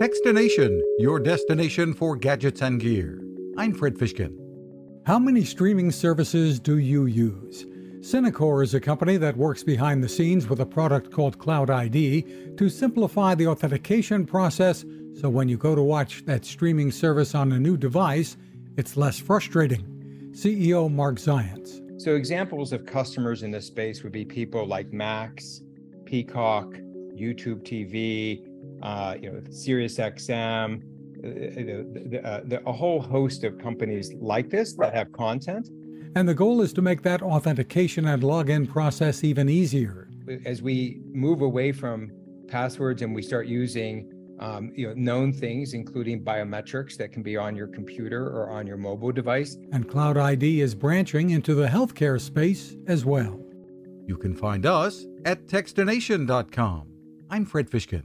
Techstination, your destination for gadgets and gear. I'm Fred Fishkin. How many streaming services do you use? Synacor is a company that works behind the scenes with a product called Cloud ID to simplify the authentication process so when you go to watch that streaming service on a new device, it's less frustrating. CEO Marc Zionts. So, examples of customers in this space would be people like Max, Peacock, YouTube TV, uh, you know, SiriusXM, uh, the, the, uh, a whole host of companies like this that have content and the goal is to make that authentication and login process even easier. As we move away from passwords and we start using um, you know, known things, including biometrics that can be on your computer or on your mobile device. And Cloud ID is branching into the healthcare space as well. You can find us at Techstination.com. I'm Fred Fishkin.